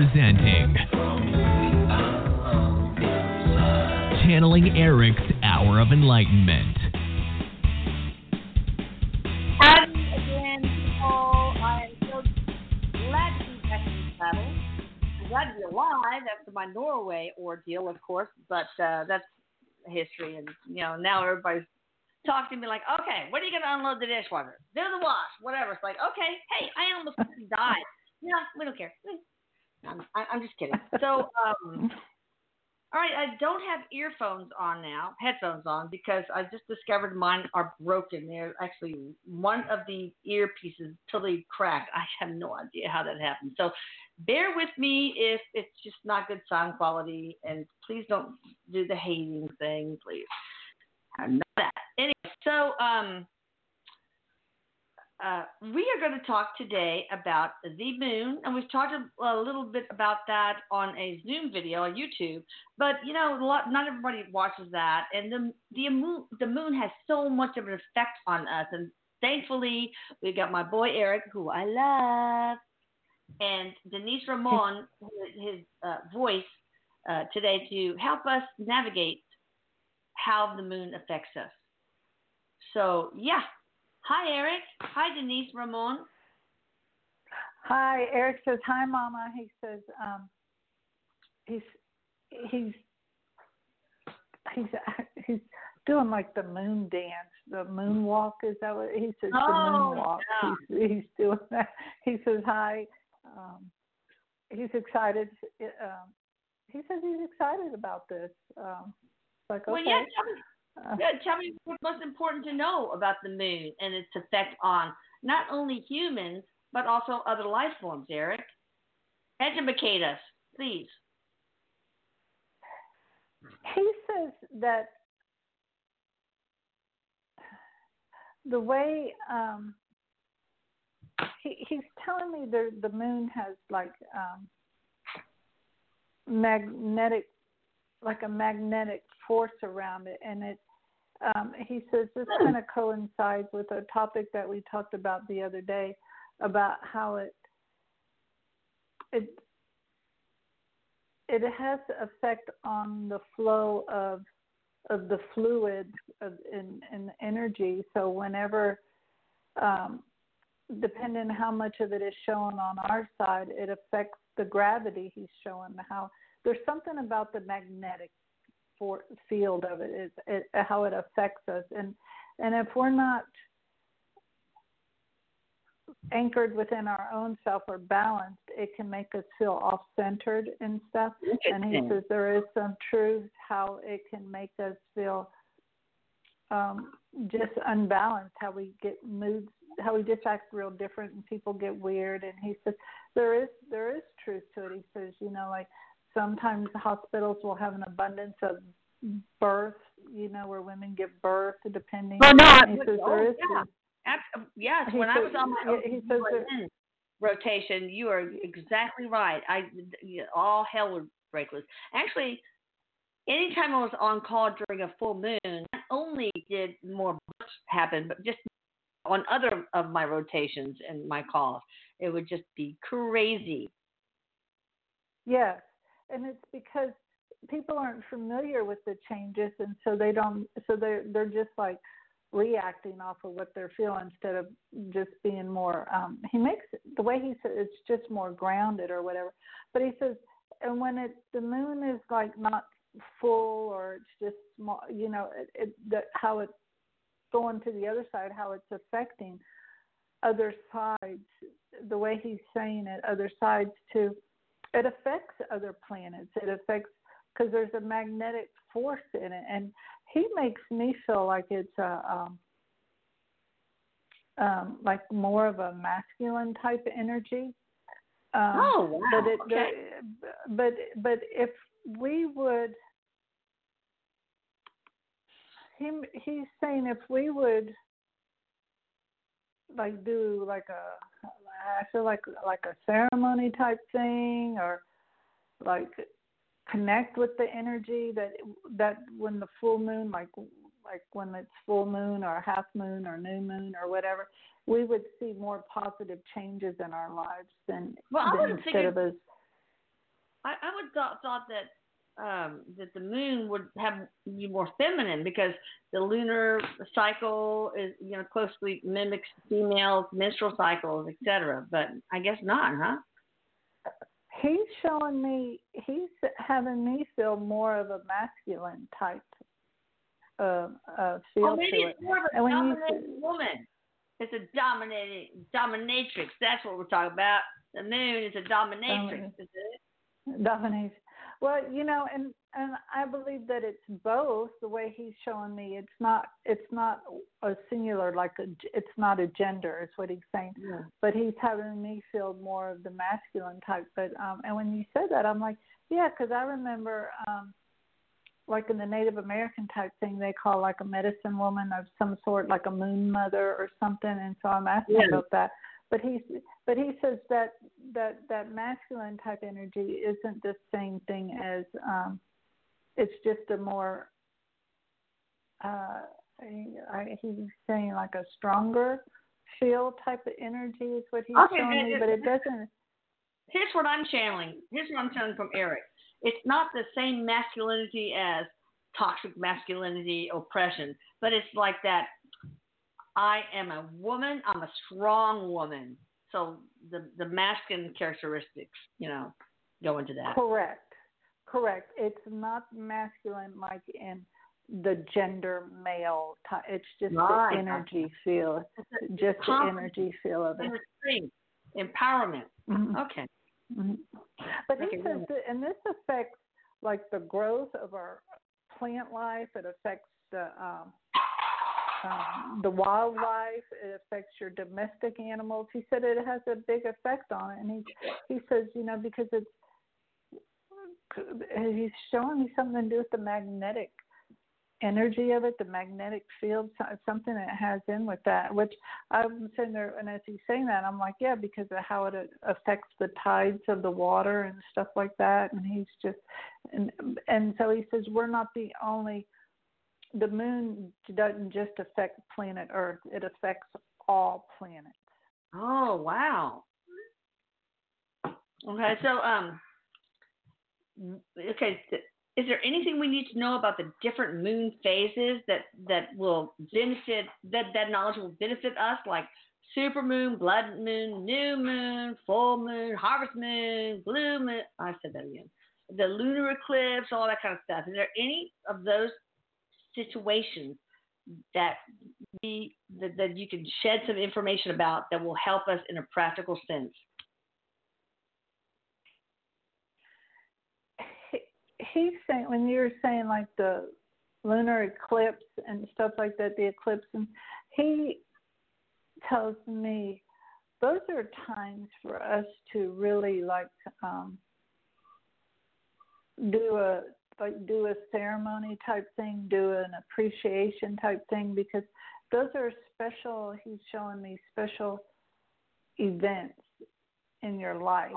Presenting Channeling Erik's Hour of Enlightenment. Howdy again, people. I am so glad to be back in the. I'm glad to be alive after my Norway ordeal, of course, but uh, that's history. And, you know, now everybody's talking to me like, okay, when are you going to unload the dishwasher? Do the wash, whatever. It's like, okay, hey, I almost died. Yeah, we don't care. I'm, I'm just kidding. So, um, all right, I don't have earphones on now, headphones on, because I just discovered mine are broken. They're actually one of the earpieces totally cracked. I have no idea how that happened. So, bear with me if it's just not good sound quality, and please don't do the hating thing, please. I'm not that. Anyway, so um, uh, we are going to talk today about the moon, and we've talked a, a, little bit about that on a Zoom video on YouTube. But you know, lot, not everybody watches that, and the the moon the moon has so much of an effect on us. And thankfully, we got my boy Erik, who I love, and Denise Ramon, his uh, voice uh, today to help us navigate how the moon affects us. So yeah, Hi, Erik. Hi, Denise Ramon. Hi, Erik says hi, Mama. He says um, he's he's he's he's doing like the moon dance, the moonwalk. Is that what he says? Oh, the moonwalk. Yeah. He's, he's doing that. He says hi. Um, he's excited. Um, he says he's excited about this. Um, like okay. Well, yeah, yeah, tell me what's most important to know about the moon and its effect on not only humans but also other life forms, Erik. Educate us, please. He says that the way um, he, he's telling me the the moon has like um, magnetic like a magnetic force around it, and it. Um, he says this kind of coincides with a topic that we talked about the other day about how it it it has effect on the flow of of the fluid of, in, in energy. So whenever, um, depending on how much of it is shown on our side, it affects the gravity he's showing. How there's something about the magnetic for, field of it is it, how it affects us, and and if we're not anchored within our own self or balanced, it can make us feel off centered and stuff. And he says there is some truth how it can make us feel um, just unbalanced, how we get moods, how we just act real different, and people get weird. And he says there is there is truth to it. He says you know like sometimes hospitals will have an abundance of birth, you know, where women give birth depending. Or not. He says oh, there is yeah. Abs- um, yes, He when I was on my he- he says OBGYN rotation, you are exactly right. I all hell would break loose. Actually, anytime I was on call during a full moon, not only did more births happen, but just on other of my rotations and my calls, it would just be crazy. Yes, and it's because people aren't familiar with the changes, and so they don't. So they're they're just like reacting off of what they're feeling instead of just being more. Um, he makes the way he says it's just more grounded or whatever. But he says, and when it the moon is like not full or it's just small, you know, it, it that how it's going to the other side, how it's affecting other sides. The way he's saying it, other sides too it affects other planets. It affects because there's a magnetic force in it, and he makes me feel like it's a um, um, like more of a masculine type of energy. Um, Oh, wow. But it, Okay. but but if we would, him he's saying if we would like do like a I feel like like a ceremony type thing or like connect with the energy that that when the full moon like like when it's full moon or half moon or new moon or whatever we would see more positive changes in our lives than, Well, I than wouldn't instead figure- of us I, I would thought thought that um, that the moon would have be more feminine because the lunar cycle is you know closely mimics female menstrual cycles, etc. But I guess not, huh? He's showing me. He's having me feel more of a masculine type uh, uh, feel oh, maybe to it's it. more of a And when you dominating woman. It's a dominating dominatrix. That's what we're talking about. The moon is a dominatrix. Domin- is it? domination. Well, you know, and and I believe that it's both. The way he's showing me, it's not it's not a singular like a it's not a gender. Is what he's saying. Yeah. But he's having me feel more of the masculine type. But um, and when you said that, I'm like, yeah, because I remember um, like in the Native American type thing, they call like a medicine woman of some sort, like a moon mother or something. And so I'm asking Yeah. about that. But he's but he says that that that masculine type energy isn't the same thing as um, it's just a more uh, I, I, he's saying like a stronger feel type of energy is what he's Okay, showing me, but it doesn't. Here's what I'm channeling. Here's what I'm channeling from Eric. It's not the same masculinity as toxic masculinity oppression, but it's like that. I am a woman. I'm a strong woman. So the the masculine characteristics, you know, go into that. Correct. Correct. It's not masculine like in the gender male type. It's just Right. the energy feel. It's Just the energy feel of it. strength, empowerment. Mhm. Okay. Mhm. But Okay, says, that, and this affects like the growth of our plant life. It affects the um, um, the wildlife. It affects your domestic animals. He said it has a big effect on it, and he he says, you know, because it's he's showing me something to do with the magnetic energy of it, the magnetic field, something that has in with that. Which I'm sitting there, and as he's saying that, I'm like, yeah, because of how it affects the tides of the water and stuff like that. And he's just, and and so he says we're not the only. The moon doesn't just affect planet Earth; it affects all planets. Oh wow. Okay, so um, okay, is there anything we need to know about the different moon phases that that will benefit that that knowledge will benefit us, like super moon, blood moon, new moon, full moon, harvest moon, blue moon? I said that again. The lunar eclipse, all that kind of stuff. Is there any of those situations that we that, that you can shed some information about that will help us in a practical sense? he- he's saying when you were saying like the lunar eclipse and stuff like that, the eclipse, and he tells me those are times for us to really like um, do a like do a ceremony type thing, do an appreciation type thing because those are special. He's showing me special events in your life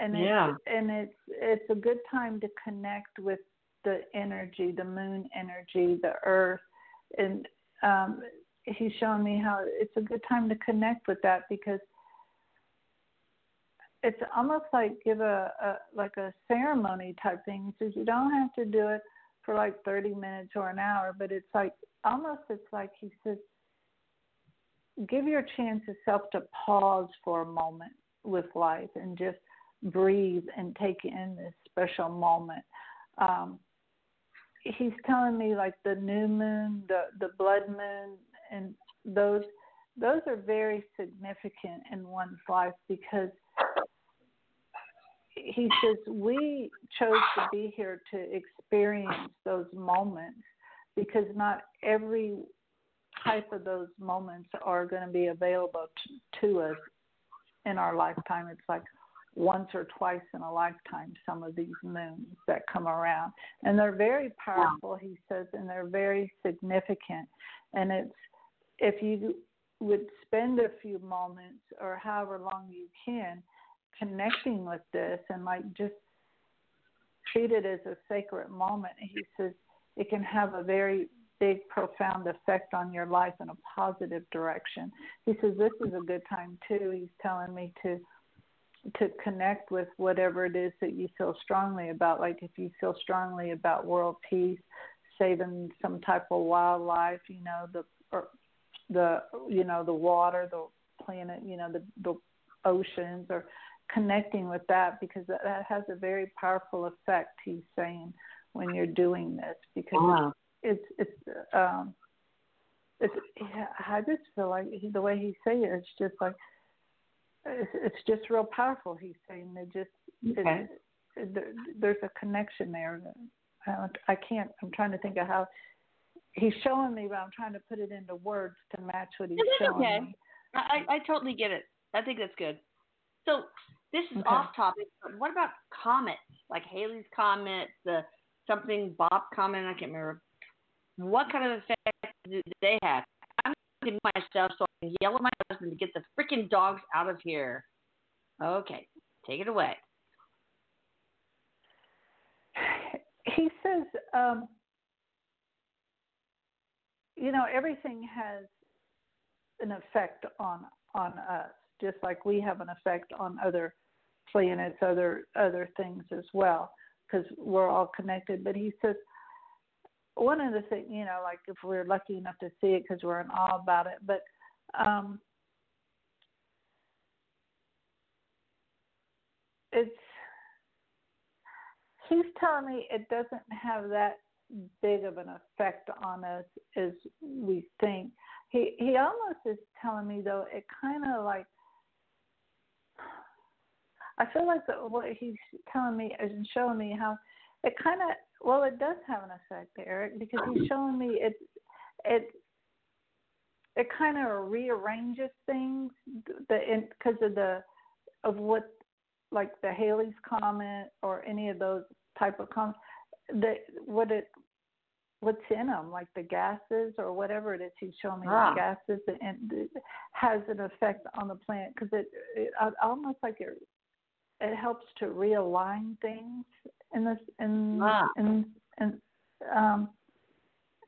and it's Yeah. and it's it's a good time to connect with the energy, the moon energy, the earth, and um, he's showing me how it's a good time to connect with that because it's almost like give a, a like a ceremony type thing. He says you don't have to do it for like thirty minutes or an hour, but it's like almost it's like he says give your chance yourself to pause for a moment with life and just breathe and take in this special moment. Um, he's telling me like the new moon, the the blood moon, and those those are very significant in one's life because he says we chose to be here to experience those moments because not every type of those moments are going to be available to, to us in our lifetime. It's like once or twice in a lifetime some of these moons that come around and they're very powerful he says and they're very significant and it's if you would spend a few moments or however long you can connecting with this and like just treat it as a sacred moment. He says it can have a very big profound effect on your life in a positive direction. He says this is a good time too. He's telling me to to connect with whatever it is that you feel strongly about. Like if you feel strongly about world peace, saving some type of wildlife, you know, the or the you know the water, the planet, you know, the the oceans, or connecting with that because that, that has a very powerful effect. He's saying when you're doing this because wow. it's it's, um it's I just feel like he, the way he say it, it's just like it's, it's just real powerful. He's saying it just okay. it, it, there, there's a connection there. I, I can't. I'm trying to think of how he's showing me, but I'm trying to put it into words to match what he's showing okay. me. I, I totally get it. I think that's good. So this is okay. off topic, but what about comets? Like Halley's comet, the something Bopp comet, I can't remember. What kind of effect do they have? I'm looking myself so I can yell at my husband to get the freaking dogs out of here. Okay, take it away. He says, um, you know, everything has an effect on on us, just like we have an effect on other planets, other other things as well, because we're all connected. But he says one of the things, you know, like if we're lucky enough to see it because we're in awe about it, but um, it's he's telling me it doesn't have that big of an effect on us as we think. He he almost is telling me though it kind of like I feel like the, what he's telling me is showing me how it kind of well it does have an effect, Erik, because he's showing me it it it kind of rearranges things the because of the of what like the Halley's comet or any of those type of comets that what it what's in them, like the gases or whatever it is he's showing me, ah. the gases, and it has an effect on the plant because it, it almost like it it helps to realign things in this in ah. in in um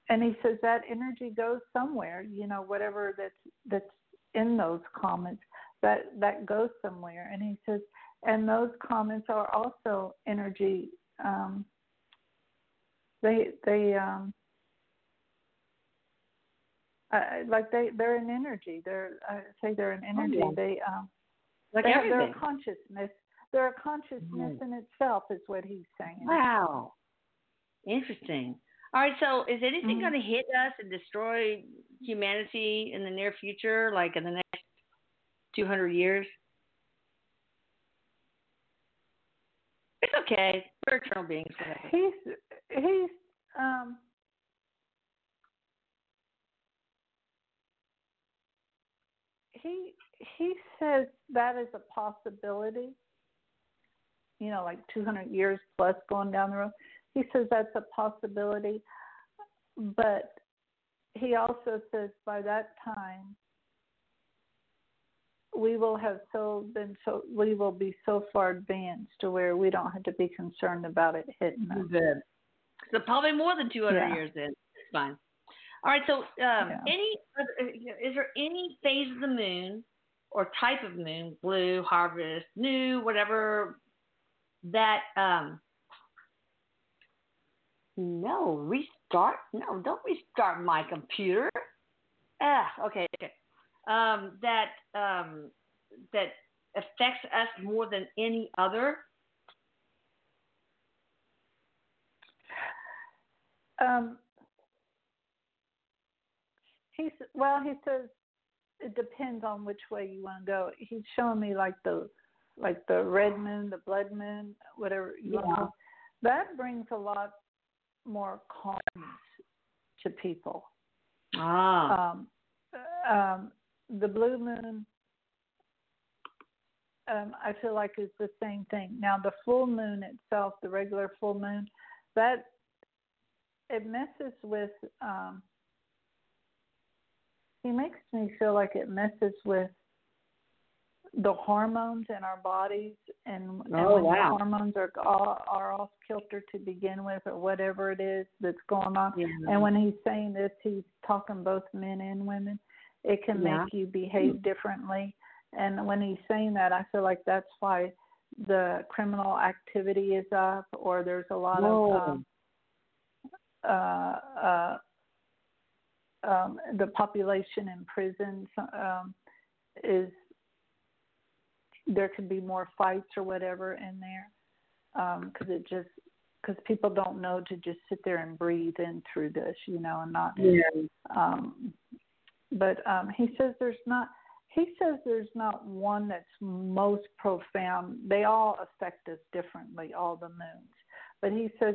and he says that energy goes somewhere you know whatever that's that's in those comets that that goes somewhere and he says and those comets are also energy um they they um uh, like they they're an energy they're i say they're an energy oh, yeah. they um like they everything. have their consciousness they're a consciousness mm. in itself, is what he's saying. Wow. Interesting. All right, so is anything mm-hmm. going to hit us and destroy humanity in the near future, like in the next 200 years? It's okay. We're eternal beings. He's he's um he he says that is a possibility you know, like 200 years plus going down the road. He says that's a possibility, but he also says by that time we will have so been so we will be so far advanced to where we don't have to be concerned about it hitting us. Good. So probably more than 200 yeah. years then. It's fine. All right. So, um, yeah. any is there any phase of the moon or type of moon, blue, harvest, new, whatever that um no restart no don't restart my computer. Ah okay okay. Um that um that affects us more than any other. Um he's well he says it depends on which way you want to go. He's showing me like the like the red moon, the blood moon, whatever you yeah. know, that brings a lot more calmness to people. Ah. Um, um, the blue moon, um, I feel like is the same thing. Now, the full moon itself, the regular full moon, that it messes with. Um, he makes me feel like it messes with the hormones in our bodies and, and oh, when wow. the hormones are all, are off kilter to begin with or whatever it is that's going on yeah. and when he's saying this he's talking both men and women it can yeah. make you behave differently And when he's saying that, I feel like that's why the criminal activity is up, or there's a lot Whoa. of um, uh, uh, um, the population in prisons um, is there could be more fights or whatever in there because it just because people don't know to just sit there and breathe in through this, you know, and not. Yeah. Um, but um, he says there's not. He says there's not one that's most profound. They all affect us differently, all the moons. But he says,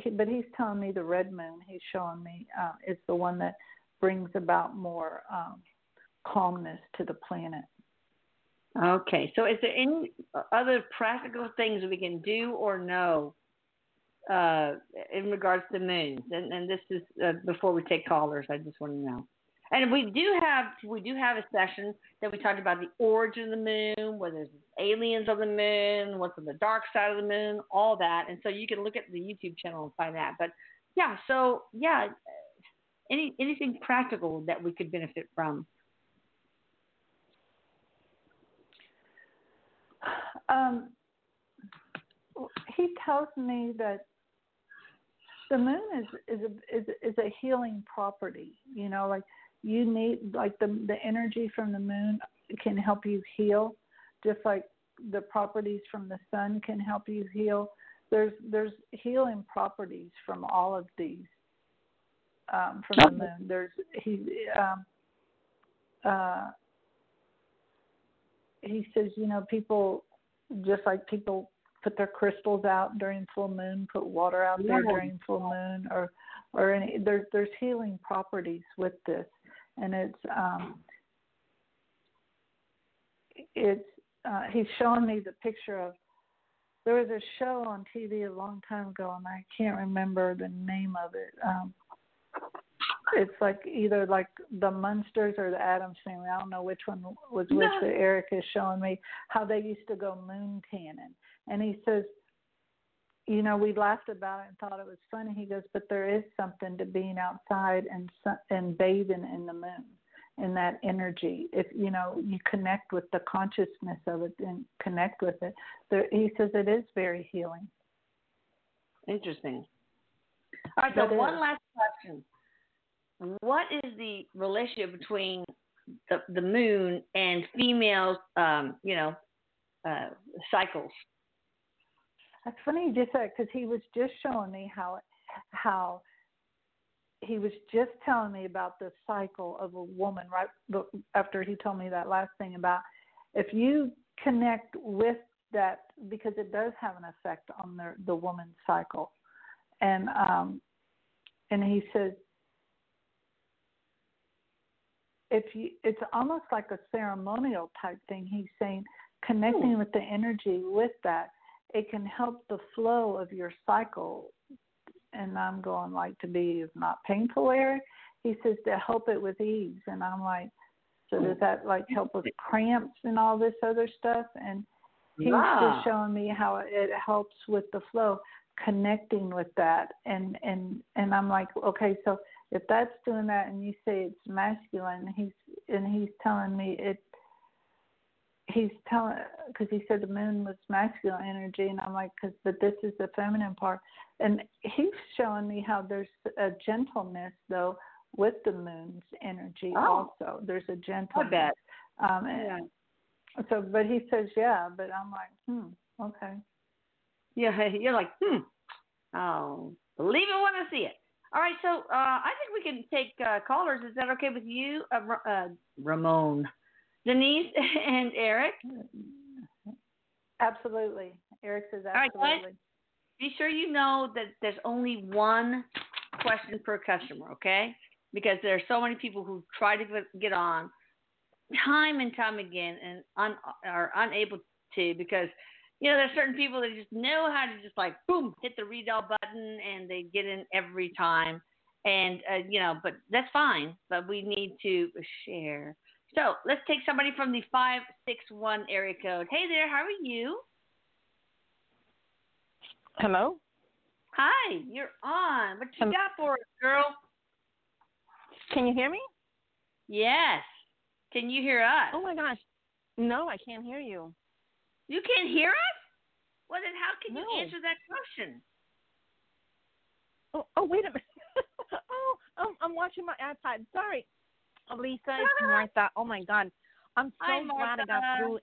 he, but he's telling me the red moon. He's showing me uh, is the one that brings about more um, calmness to the planet. Okay. So, is there any other practical things we can do or know uh, in regards to moons? And, and this is uh, before we take callers. I just want to know. And we do have we do have a session that we talked about the origin of the moon, whether there's aliens on the moon, what's on the dark side of the moon, all that. And so you can look at the YouTube channel and find that. But yeah, so yeah, any anything practical that we could benefit from. Um, he tells me that the moon is is a is, is a healing property. You know, like you need like the the energy from the moon can help you heal, just like the properties from the sun can help you heal. There's there's healing properties from all of these um, from the moon. There's he um, uh, he says you know people just like people put their crystals out during full moon, put water out there Yeah. during full moon, or or any there's there's healing properties with this, and it's um it's uh, he's showing me the picture of there was a show on TV a long time ago, and I can't remember the name of it. Um, it's like either like the Munsters or the Addams Family. I don't know which one was which, No. but Erik is showing me how they used to go moon tanning, and he says, you know, we laughed about it and thought it was funny. He goes, but there is something to being outside and and bathing in the moon, in that energy. If you know you connect with the consciousness of it and connect with it, there, he says it is very healing. Interesting. All right, so one last question. What is the relationship between the, the moon and female, um, you know, uh, cycles? That's funny you just said because he was just showing me how how he was just telling me about the cycle of a woman right after he told me that last thing about if you connect with that because it does have an effect on the the woman's cycle and um and he says if you it's almost like a ceremonial type thing. He's saying connecting hmm. with the energy with that. It can help the flow of your cycle. And i'm going like to be if not painful erik he says to help it with ease. And i'm like so does hmm. that like help with cramps and all this other stuff? And he's Wow. just showing me how it helps with the flow connecting with that. And and and i'm like okay so if that's doing that and you say it's masculine he's and he's telling me it he's telling because he said the moon was masculine energy and i'm like cause, but this is the feminine part and he's showing me how there's a gentleness though with the moon's energy Oh. also there's a gentleness bet. um and so but he says yeah but i'm like hmm okay Yeah, you're like, hmm. Oh, believe it when I see it. All right, so uh, I think we can take uh, callers. Is that okay with you, uh, uh, Ramon, Denise, and Erik? absolutely erik says right, guys. absolutely Be sure you know that there's only one question per customer, okay? Because there are so many people who try to get- get on time and time again and un- are unable to because you know there's certain people that just know how to just like boom hit the redial button and they get in every time. And uh, you know but that's fine but we need to share. So let's take somebody from the 561 area code. Hey there how are you? Hello? hi you're on. What you got for us girl? Can you hear me? yes. Can you hear us? Oh my gosh. No, I can't hear you. You can't hear us? Well, then how can No. you answer that question? Oh, oh wait a minute. oh, I'm, I'm watching my iPad. Sorry, Lisa. It's Martha. Oh my God, I'm so Hi, glad I got Martha. through.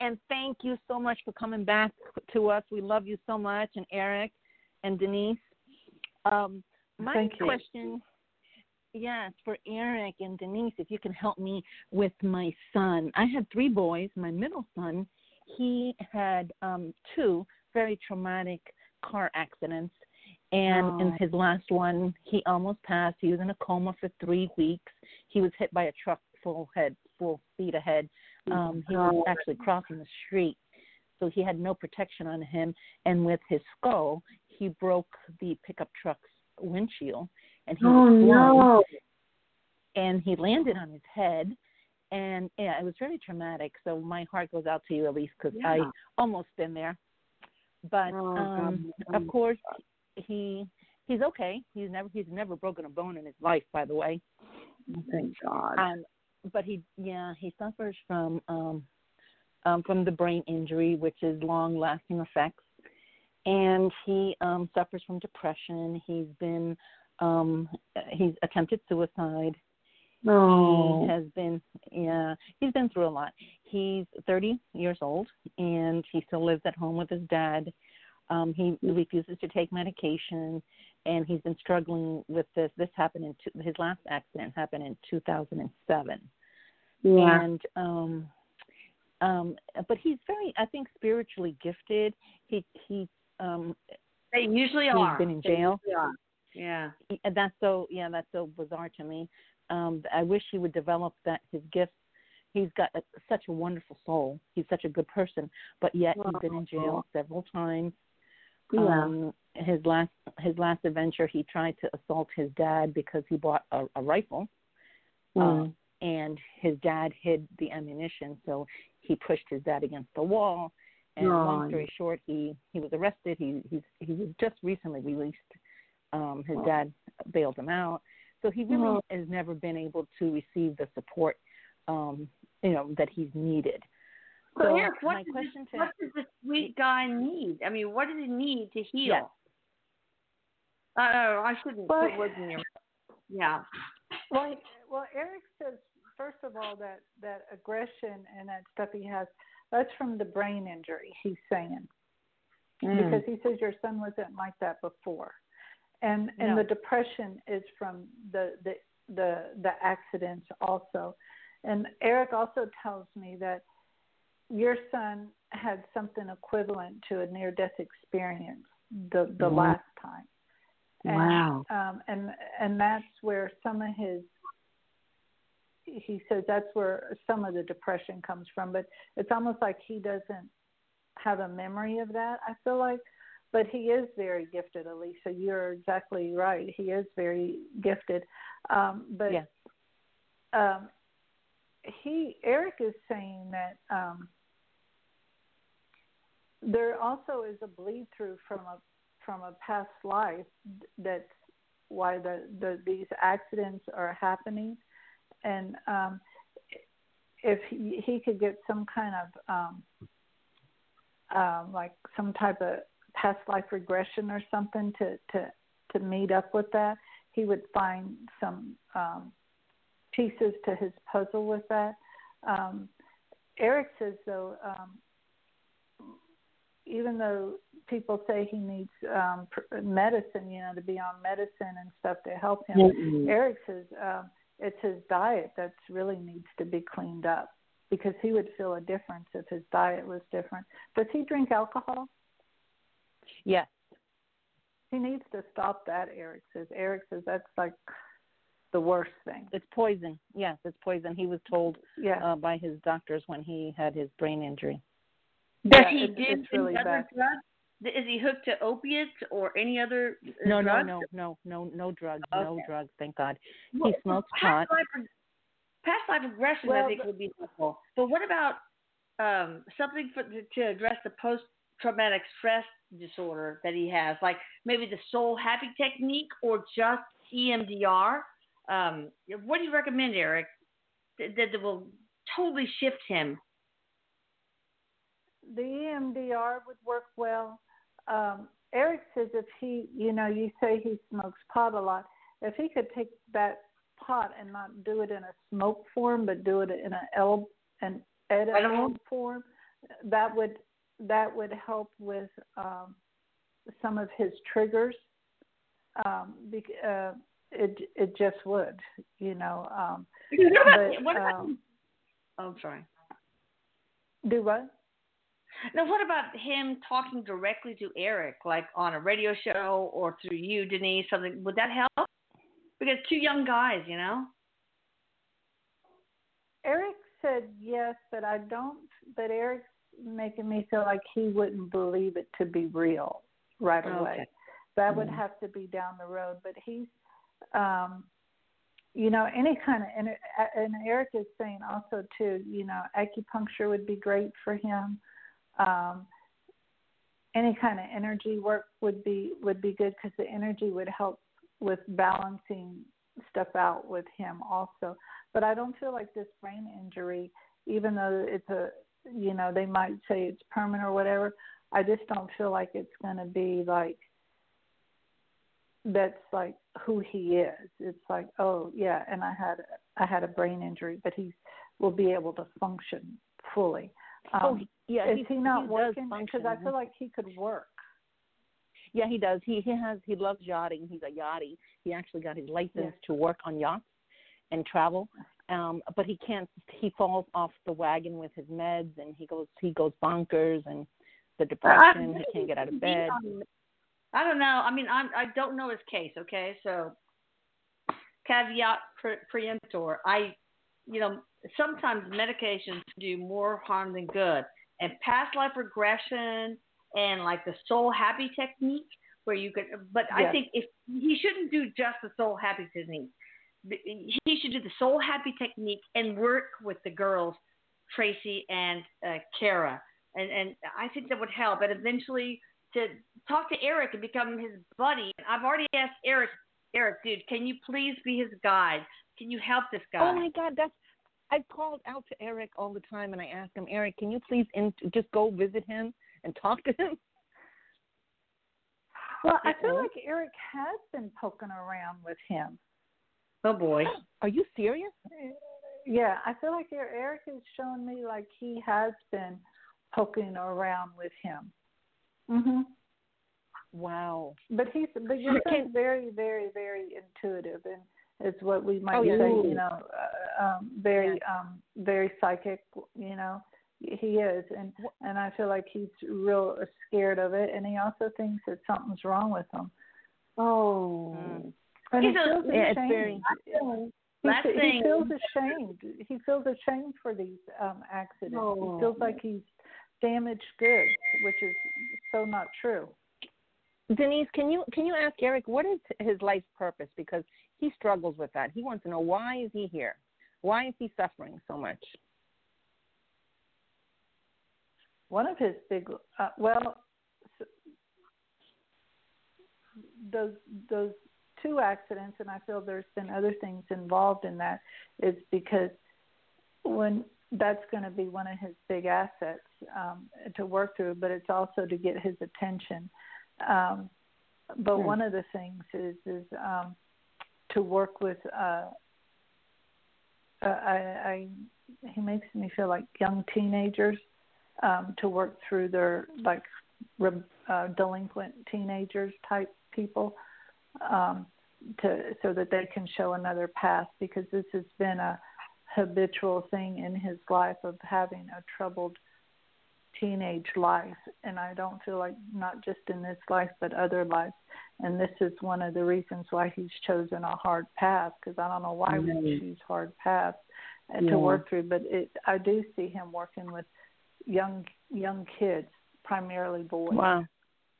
And thank you so much for coming back to us. We love you so much, and Erik and Denise. Um, my Thank you. question, yes, for Erik and Denise, if you can help me with my son. I had three boys. My middle son, he had um, two very traumatic car accidents. And in Oh. his last one, he almost passed. He was in a coma for three weeks. He was hit by a truck full head, full speed ahead. Um, he was actually crossing the street, so he had no protection on him. And with his skull, he broke the pickup truck's windshield, and he Oh, was flung and he landed on his head and yeah it was very traumatic so my heart goes out to you elise because i almost been there. But Oh, um God. of course he he's okay. He's never he's never broken a bone in his life by the way. Thank God. um but he yeah he suffers from um um from the brain injury which is long lasting effects. And he um suffers from depression. He's been um he's attempted suicide no. he has been yeah he's been through a lot he's 30 years old and he still lives at home with his dad um he refuses to take medication and he's been struggling with this this happened in two, his last accident happened in 2007 Yeah. and um um but he's very i think spiritually gifted he he um They usually he's are. been in jail. usually are. Yeah. and that's so yeah that's so bizarre to me um i wish he would develop that his gift he's got a, such a wonderful soul. He's such a good person but yet he's been in jail several times. Yeah. um his last his last adventure he tried to assault his dad because he bought a, a rifle. Mm. um, and his dad hid the ammunition so he pushed his dad against the wall. And long story short he he was arrested. He he's he was just recently released. Um his Oh. dad bailed him out so he really Oh. has never been able to receive the support um you know that he's needed So, so Erik, what my does, question this, to what does this sweet guy need? I mean, what does he need to heal? Yes. Uh, oh, I shouldn't Well- put words in your Yeah. Well, well, Erik says first of all that that aggression and that stuff he has that's from the brain injury. He's saying Mm. because he says your son wasn't like that before, and and No. the depression is from the the the the accidents also, and Erik also tells me that your son had something equivalent to a near death experience the the Wow. last time. And, Wow. Um, and and that's where some of his he says that's where some of the depression comes from. But it's almost like he doesn't have a memory of that. I feel like, but he is very gifted, Elisa. You're exactly right. He is very gifted. Um, but Yes. um, he Erik is saying that um, there also is a bleed through from a from a past life that's why the, the these accidents are happening and um if he, he could get some kind of um um like some type of past life regression or something to to to meet up with that he would find some um pieces to his puzzle with that um erik says though um even though people say he needs um medicine you know to be on medicine and stuff to help him Mm-mm. Erik says um, it's his diet that really needs to be cleaned up because he would feel a difference if his diet was different. Does he drink alcohol? Yes He needs to stop that. Erik says. Erik says that's like the worst thing. it's poison yes it's poison he was told Yeah. uh, by his doctors when he had his brain injury Does Yeah, he it's- do it's really other drugs? Is he hooked to opiates or any other uh, no no drugs? no no no no drugs no Okay. drugs thank god Well, he smokes pot past life, reg- past life regression, I think, but- would be helpful. But what about um, something for, to, to address the post-traumatic stress disorder that he has, like maybe the soul happy technique or just EMDR? Um, what do you recommend, Erik? That, that will totally shift him. The EMDR would work well. Um, Erik says if he, you know, you say he smokes pot a lot. If he could take that pot and not do it in a smoke form, but do it in an el- an edible form, that would that would help with um, some of his triggers. Um, bec- uh, it it just would, you know. Um, but, what about um, oh, I'm sorry. do what? Now, what about him talking directly to Erik, like on a radio show or through you, Denise? Something would that help? Because two young guys, you know. Erik said yes, but I don't. But Erik's making me feel like he wouldn't believe it to be real right away. Okay. That would Mhm. have to be down the road. But he's, um, you know, any kind of and, and Erik is saying also too. You know, acupuncture would be great for him. Um, any kind of energy work would be would be good because the energy would help with balancing stuff out with him also. But I don't feel like this brain injury, even though it's a you know they might say it's permanent or whatever. I just don't feel like it's going to be like that's like who he is. It's like oh yeah, and I had I had a brain injury, but he will be able to function fully. Um, oh, yeah. is he, he not he working? Because I feel like he could work. Yeah, he does. He he has he loves yachting. He's a yachty. He actually got his license Yeah. to work on yachts and travel. Um, but he can't. He falls off the wagon with his meds, and he goes he goes bonkers, and the depression. he can't get out of bed. I don't know. I mean, I'm I don't know his case. Okay, so caveat pre- preemptor. I, you know, sometimes medications do more harm than good, and past life regression and like the soul happy technique, where you could. But I think if he shouldn't do just the soul happy technique, he should do the soul happy technique and work with the girls, Tracy and uh, Kara, and and I think that would help. And eventually to talk to Erik and become his buddy. I've already asked Erik, Erik, dude, can you please be his guide? Can you help this guy? Oh my God, that's. I've called out to Erik all the time, and I ask him, Erik, can you please in, just go visit him and talk to him? Well, I feel like Erik has been poking around with him. Oh boy. Are you serious? Yeah, I feel like Er- Erik is showing me like he has been poking around with him. Mhm. Wow. But he's but your Can- son's very very very intuitive and it's what we might Oh, yeah. say, you know, uh, um very um very psychic, you know. He is and and I feel like he's real scared of it and he also thinks that something's wrong with him. Oh. Mm. And he He's feels ashamed. He, fe- he feels ashamed. He feels ashamed for these um accidents. Oh. He feels like he's damaged goods, which is so not true. Denise, can you can you ask Erik what is his life's purpose? Because he struggles with that. He wants to know why is he here? Why is he suffering so much? One of his big, uh, well, those those two accidents, and I feel there's been other things involved in that, is because when that's going to be one of his big assets um, to work through, but it's also to get his attention. Um, but Hmm. one of the things is is um, to work with. Uh, uh, I, I he makes me feel like young teenagers um, to work through their like re- uh, delinquent teenagers type people um, to so that they can show another path because this has been a habitual thing in his life of having a troubled teenage life and I don't feel like not just in this life but other lives and this is one of the reasons why he's chosen a hard path because I don't know why we Mhm. choose hard paths Yeah. to work through but it I do see him working with young young kids primarily boys Wow.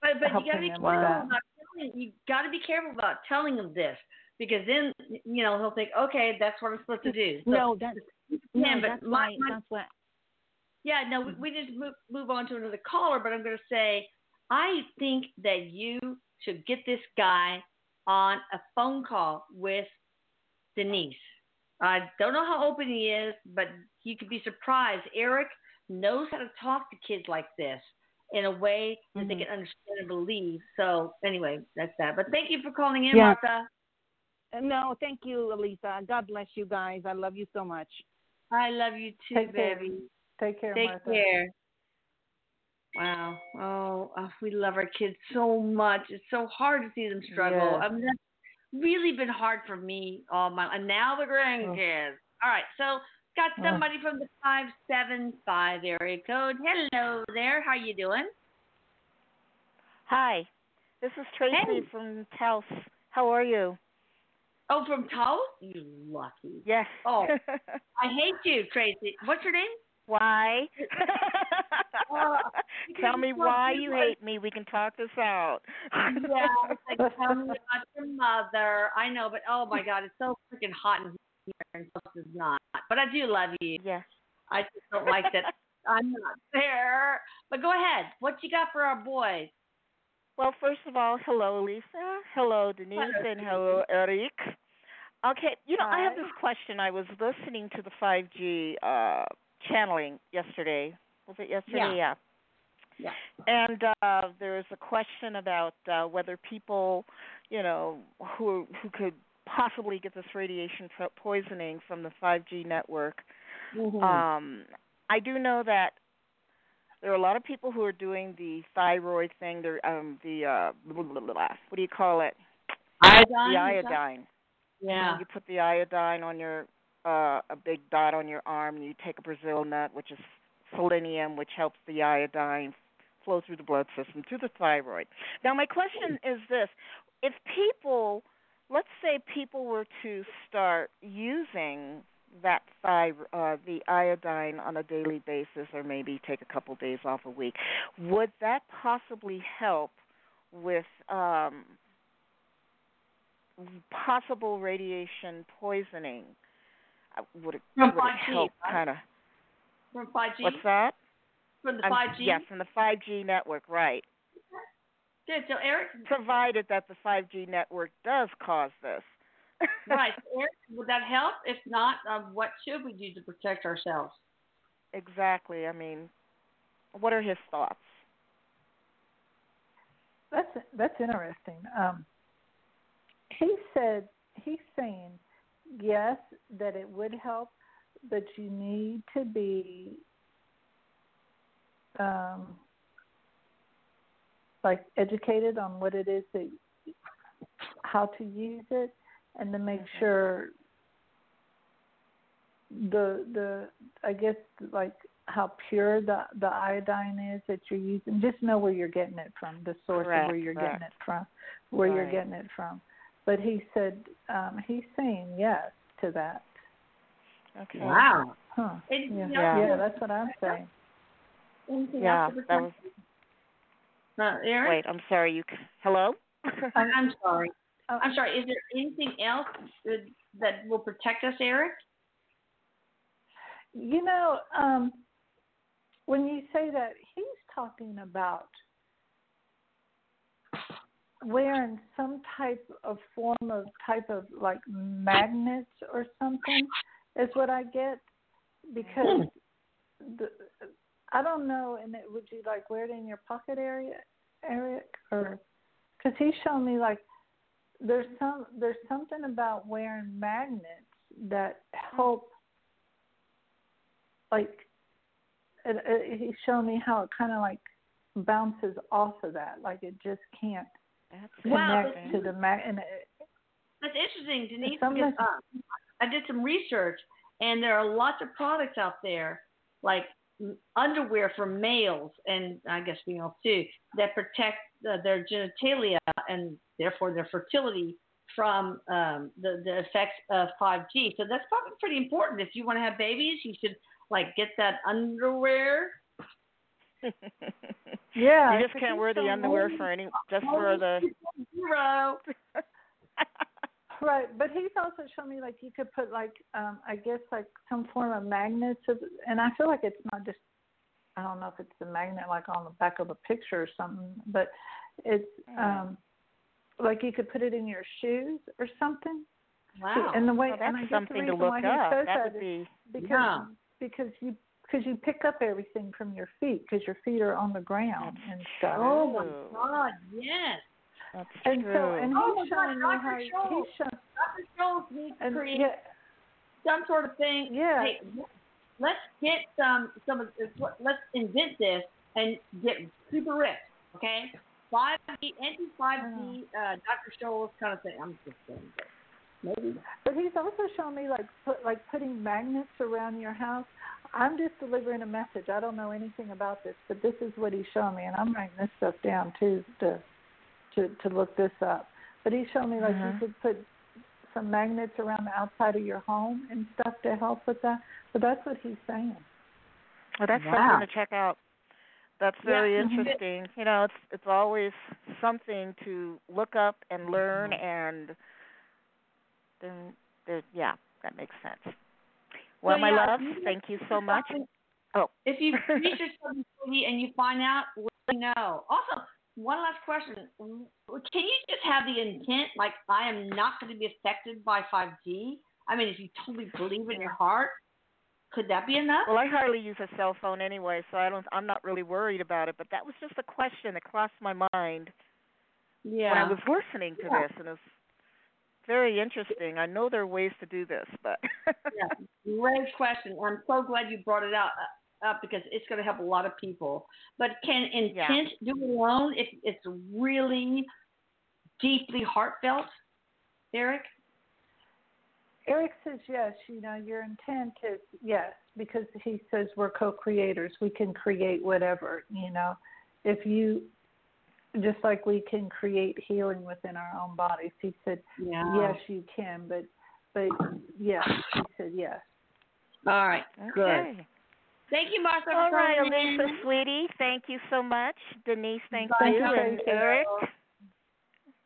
But but you helping gotta be them careful with you gotta be careful about telling him this because then you know he'll think, okay, that's what I'm supposed to do. So, No, that's no, yeah, but that's my, why my, that's why yeah, no, we, we just move move on to another caller, but I'm gonna say I think that you should get this guy on a phone call with Denise I don't know how open he is, but you could be surprised. Erik knows how to talk to kids like this in a way that Mm-hmm. they can understand and believe. So anyway, that's that. But thank you for calling in, Yeah. Martha. No, thank you, Elisa. God bless you guys. I love you so much. I love you too, Take care. Take care, Take Martha. care. Wow. Oh, oh, we love our kids so much. It's so hard to see them struggle. Yes. I mean, that's really been hard for me all my and now the grandkids. All right, so got Oh. somebody from the five seven five area code. Hello there. How you doing? Hi, this is Tracy Hey. from Taos. How are you? Oh, from Taos? You lucky. Yes. Oh. I hate you, Tracy. What's your name? why? Uh, Tell me why you're like- hate me. We can talk this out. Yeah, it's like tell me about your mother. I know, but oh my god, it's so freaking hot in here and is not. But I do love you. Yes. I just don't like that I'm not there. But go ahead. What you got for our boys? Well, first of all, hello, Lisa. Hello, Denise, Hello, and hello, Erik. Okay, you know, I have this question. I was listening to the 5G uh channeling yesterday. Was it yesterday? Yeah. yeah. Yeah. And uh, there's a question about uh, whether people, you know, who who could possibly get this radiation poisoning from the 5G network. Mm-hmm. Um, I do know that there are a lot of people who are doing the thyroid thing. They're um, the uh, blah, blah, blah, blah. what do you call it? iodine. The iodine. Yeah. You put the iodine on your uh, a big dot on your arm, and you take a Brazil nut, which is selenium, which helps the iodine flow through the blood system to the thyroid. Now, my question is this: If people, let's say, people were to start using that thy, uh, the iodine on a daily basis, or maybe take a couple days off a week, would that possibly help with um, possible radiation poisoning? Uh, Would it, From would it 5G, help right? kind of? From 5G. What's that? From the I'm- 5G. Yeah, from the 5G network, right. Good. So Erik, Provided that the 5G network does cause this. right? Erik, would that help? If not, um, what should we do to protect ourselves? exactly. I mean, what are his thoughts? That's that's interesting. Um, he said he's saying yes that it would help, but you need to be um, like educated on what it is that how to use it, and to make sure the the I guess like how pure the the iodine is that you're using. Just know where you're getting it from, the source Correct, of where you're correct. getting it from, where you're getting it from. But he said um, he's saying yes to that. Okay. Wow. Huh. Anything Yeah. Yeah. yeah, that's what I'm saying. Yeah, that was. Protect? Uh, Erik. Wait, I'm sorry. You. Hello. I'm, I'm sorry. Oh. I'm sorry. Is there anything else that, that will protect us, Erik? You know, um, when you say that, he's talking about wearing some type of form of type of like magnets or something is what I get because the I don't know. And it, would you like wear it in your pocket area, Erik, or because he's showing me like there's some there's something about wearing magnets that help like it, it, he's showing me how it kind of like bounces off of that like it just can't That's connect interesting. to the magnet and it, That's interesting, Denise. Because, uh, I did some research, and there are lots of products out there, like underwear for males and I guess females too, that protect uh, their genitalia and therefore their fertility from um, the the effects of 5G. So that's probably pretty important. If you want to have babies, you should like get that underwear. yeah you just can't wear the underwear for any. Just for the. Zero. right but he's also showing me like you could put like um i guess like some form of magnets of, and i feel like it's not just i don't know if it's the magnet like on the back of a picture or something but it's um like you could put it in your shoes or something Wow. And the way Well, and I guess something the to reason look why he up. says That that would be because Yeah. because you because you pick up everything from your feet because your feet are on the ground and stuff. oh my God, yes. That's and true. so and Oh my he's God, showing me Dr. how he- he's shown Dr. Scholl's needs to create yeah some sort of thing. Yeah. Hey, let's get some some of this. Let's invent this and get super rich. Okay. Five D, anti five D, uh, Dr. Scholl's kind of thing. I'm just saying. that. Maybe. But he's also shown me like put like putting magnets around your house. I'm just delivering a message. I don't know anything about this, but this is what he's showing me, and I'm writing this stuff down too to to to look this up. But he showed me like Mhm. you could put some magnets around the outside of your home and stuff to help with that. But that's what he's saying. Well, that's Wow. something to check out. That's very Yeah. interesting. You know, it's it's always something to look up and learn, and then yeah, that makes sense. Well, So, my yeah, thank you so much. Oh. If you research something and you find out, let me know. Also, one last question: Can you just have the intent, like I am not going to be affected by 5G? I mean, if you totally believe in your heart, could that be enough? Well, I hardly use a cell phone anyway, so I don't. I'm not really worried about it. But that was just a question that crossed my mind yeah. when I was listening to Yeah. this, and it's very interesting. I know there are ways to do this, but yeah, great question. I'm so glad you brought it out up because it's going to help a lot of people. But can intent do it alone if it's really deeply heartfelt, Erik? Erik says yes. You know, your intent is yes because he says we're co-creators. We can create whatever. You know, if you just like we can create healing within our own bodies. He said Yeah. yes, you can, but but yes, he said yes. All right. Good. Okay. Thank you, Martha. for All right, calling Elisa, in. sweetie, thank you so much. Denise, thank Bye, you, Tracy. and Erik.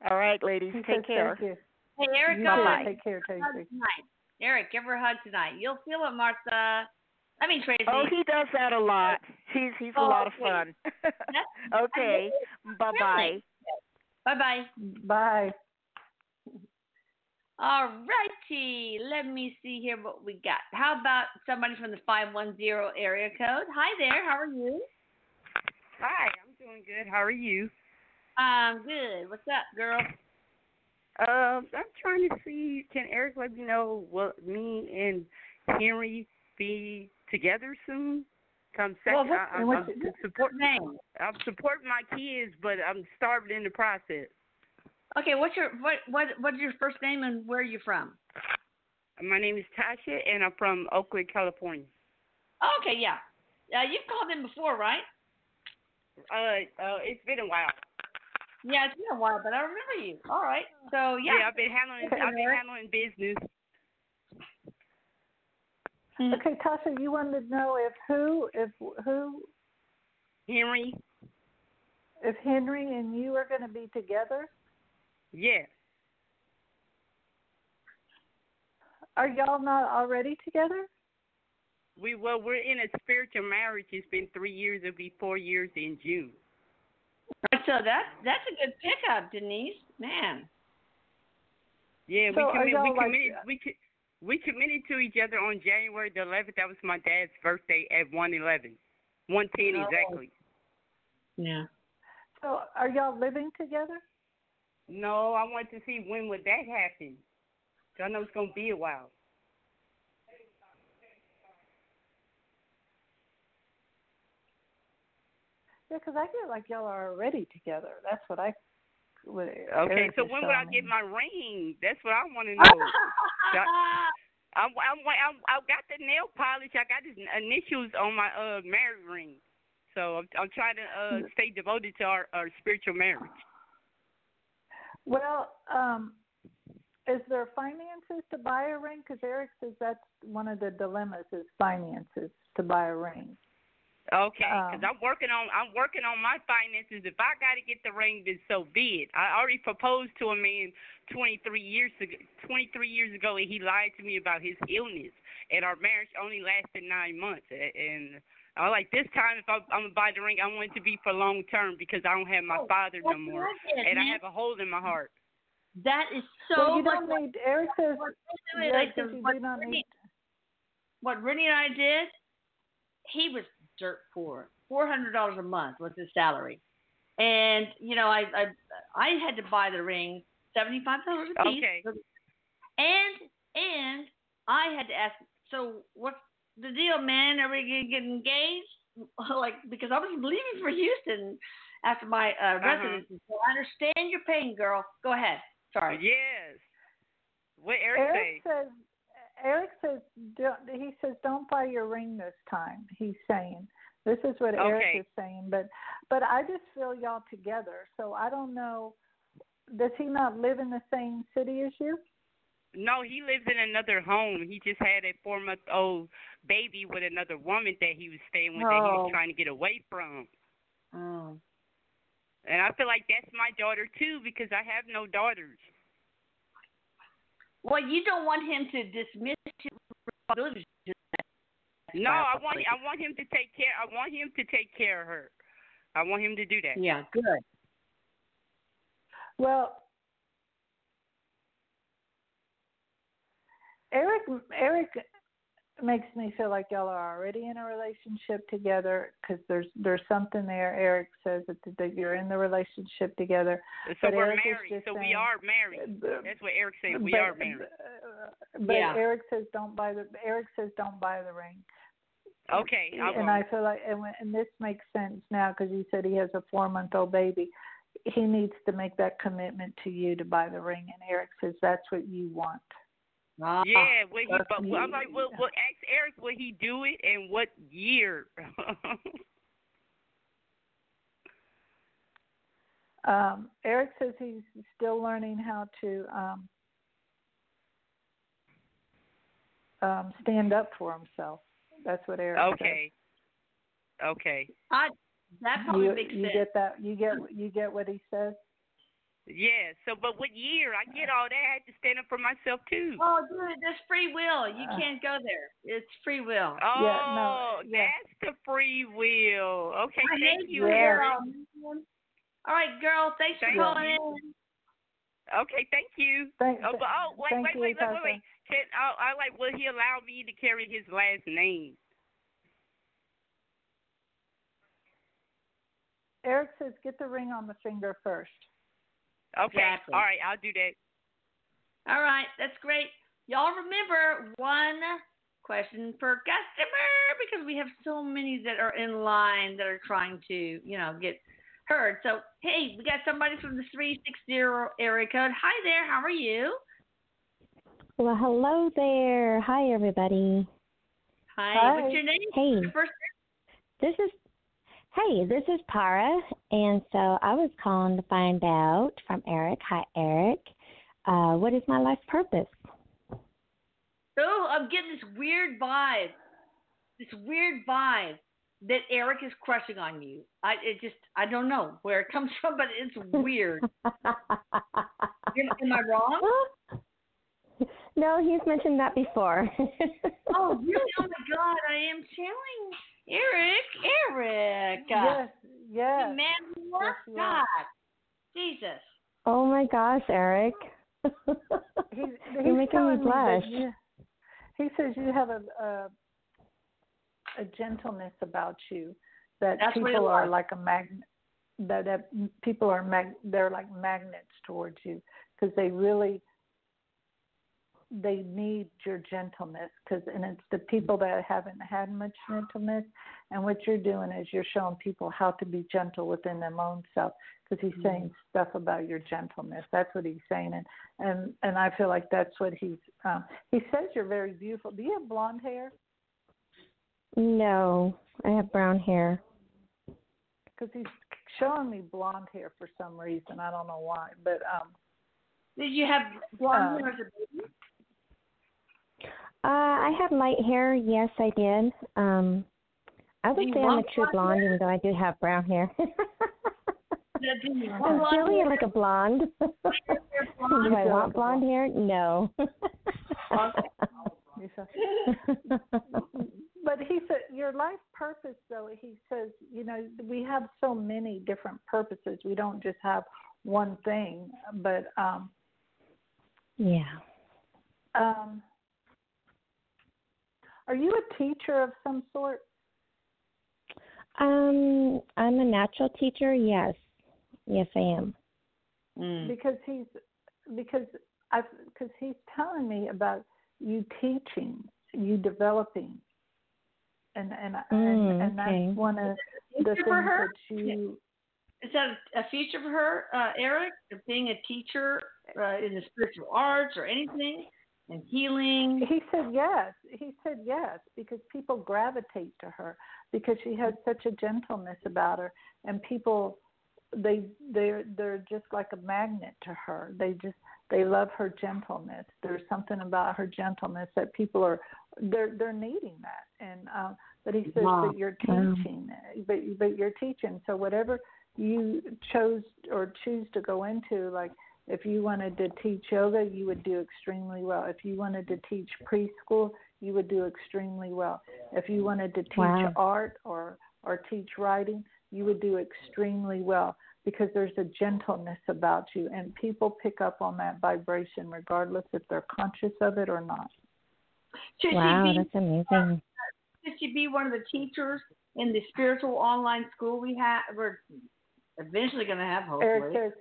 All right, ladies, He take care. Thank you. Hey, Erik, You go ahead. Take care, Tracy. tonight. Erik, give her a hug tonight. You'll feel it, Martha. I mean, Tracy. Oh, he does that a lot. He's he's a Oh, lot of fun. Okay, bye bye. Really? Bye bye. Bye. All righty. Let me see here what we got. How about somebody from the 510 area code? Hi there. How are you? Hi, I'm doing good. How are you? I'm good. What's up, girl? Um, I'm trying to see. Can Erik let me know what me and Henry be together soon? Come Well, second. what- I, and I'm, what's- I'm support. Name. I'm supporting my kids, but I'm starving in the process. Okay, what's your what what what's your first name and where are you from? My name is Tasha, and I'm from Oakland, California. Oh, okay, yeah. Uh, you've called in before, right? Uh, uh, it's been a while. Yeah, it's been a while, but I remember you. All right. So yeah. I've been handling. Okay, I've been handling business. Hmm. Okay, Tasha, you wanted to know if who, if who, Henry, if Henry and you are going to be together. Yeah. Are y'all not already together? We well, we're in a spiritual marriage. It's been three years. It'll be four years in June. So that's that's a good pickup, Denise. Man. Yeah, So we are committed. We like- committed. we co- we committed to each other on January the 11th. That was my dad's birthday at 111, 110 Oh. exactly. Yeah. So are y'all living together? No, I want to see when would that happen. I know it's gonna be a while. Yeah, because I feel like y'all are already together. That's what I. What Okay, so when would I get my ring? That's what I want to know. I'm, I'm, I'm, I got the nail polish. I got his initials on my uh marriage ring. So I'm, I'm trying to uh stay devoted to our, our spiritual marriage. Well, um, is there finances to buy a ring? Because Erik says that's one of the dilemmas is finances to buy a ring. Okay, because Um, I'm working on I'm working on my finances. If I got to get the ring, then so be it. I already proposed to a man 23 years ago. 23 years ago, and he lied to me about his illness, and our marriage only lasted nine months. And I like this time, if I, I'm gonna buy the ring, I want it to be for long term because I don't have my Oh, father no more, can I get and I have a hole in my heart. That is so well, you much. don't need. Erik says. What, Erik says you do not need. what Brittany and I did, he was dirt poor. Four hundred dollars a month was his salary, and you know I I I had to buy the ring seventy five dollars a piece. Okay. And and I had to ask. So what's the deal, man? Are we gonna get engaged? like because I was leaving for Houston after my uh, Uh-huh. residency. So I understand your pain, girl. Go ahead. Sorry. Yes. What Erik, Erik say? says. Erik says. Don't, he says don't buy your ring this time. He's saying. This is what Erik is saying, but but I just feel y'all together. So I don't know. Does he not live in the same city as you? No, he lives in another home. He just had a four month old baby with another woman that he was staying with that he was Oh. trying to get away from. Oh. And I feel like that's my daughter too because I have no daughters. Well, you don't want him to dismiss his responsibilities. No, I want I want him to take care I want him to take care of her. I want him to do that. Yeah, good. Well, Erik Erik makes me feel like y'all are already in a relationship together because there's there's something there. Erik says that, that you're in the relationship together. So But we're Erik married. just So we are married. That's what Erik says. We but- are married. But Yeah. Erik says don't buy the. Erik says don't buy the ring. Okay, I and won't. I feel like, and, when- and this makes sense now because you said he has a four month old baby. He needs to make that commitment to you to buy the ring, and Erik says that's what you want. Ah, Yeah, will he? But me. I'm like, well, well, ask Erik, will he do it and what year? Um, Erik says he's still learning how to um, um, stand up for himself. That's what Erik okay. Okay. I, that says. probably You, makes you sense. get that? You get you get what he says? Yeah. So, but what year? I get all that. I had to stand up for myself too. Oh, dude, that's free will. You Uh, can't go there. It's free will. Oh, no, yeah. that's the free will. Okay, I thank you, Yeah. Erik. girl. All right, girl. Thanks Thank for calling you. in. Okay, thank you. Thank, Oh, but, oh wait, thank wait, you, wait, wait, Tasha. wait, wait. Can, oh, I like. Will he allow me to carry his last name? Erik says get the ring on the finger first. Okay. Exactly. All right, I'll do that. All right, that's great. Y'all remember one question per customer because we have so many that are in line that are trying to, you know, get heard. So, hey, we got somebody from the 360 area code. Hi there, how are you? Well, hello there. Hi, everybody. Hi, Hi. what's your name? Hey, Your First this is Hey, this is Para, and so I was calling to find out from Erik. Hi, Erik. Uh, what is my life purpose? Oh, I'm getting this weird vibe. This weird vibe that Erik is crushing on you. I it just I don't know where it comes from, but it's weird. Am, am I wrong? no, he's mentioned that before. Oh, really? Oh my God! I am telling Erik, Erik. Yes, You yes. man, who loves Yes, yes. God. Jesus. oh my gosh, Erik. He's, You're making telling me me blush. you- he says you have a, a a gentleness about you that That's people are like a magnet. That, that people are mag, they're like magnets towards you because they really they need your gentleness because and it's the people that haven't had much gentleness and what you're doing is you're showing people how to be gentle within their own self because he's saying stuff about your gentleness. That's what he's saying and and and i feel like that's what he's um he says you're very beautiful. Do you have blonde hair? No, I have brown hair. because he's showing me blonde hair for some reason. I don't know why but um Did you have blonde Uh, hair as a baby? Uh, I have light hair. Yes, I did. Um, I would you say I'm a true blonde blonde, even though I do have brown hair. Did you I'm blonde really hair? like a blonde. do? I want blonde hair? No. but he said your life purpose though he says you know we have so many different purposes we don't just have one thing but um Yeah. Um, are you a teacher of some sort? Um, I'm a natural teacher. Yes, yes, I am. Mm. Because he's because I because he's telling me about you teaching, you developing, and and Mm, and, and okay. that's one of the Teacher things for her? that you. Is that a future for her, uh, Erik, of being a teacher uh, in the spiritual arts or anything, and healing? He said yes. He said yes because people gravitate to her because she has such a gentleness about her, and people they they're they're just like a magnet to her. They just they love her gentleness. There's something about her gentleness that people are they're they're needing that. And um, but he says Wow. that you're teaching, but but you're teaching. So whatever you chose or choose to go into, like if you wanted to teach yoga, you would do extremely well. If you wanted to teach preschool, you would do extremely well. If you wanted to teach Wow. art or or teach writing, you would do extremely well because there's a gentleness about you and people pick up on that vibration regardless if they're conscious of it or not. Should Wow, be that's amazing. should she be one of the teachers in the spiritual online school we have? We're eventually going to have, hopefully. Erik says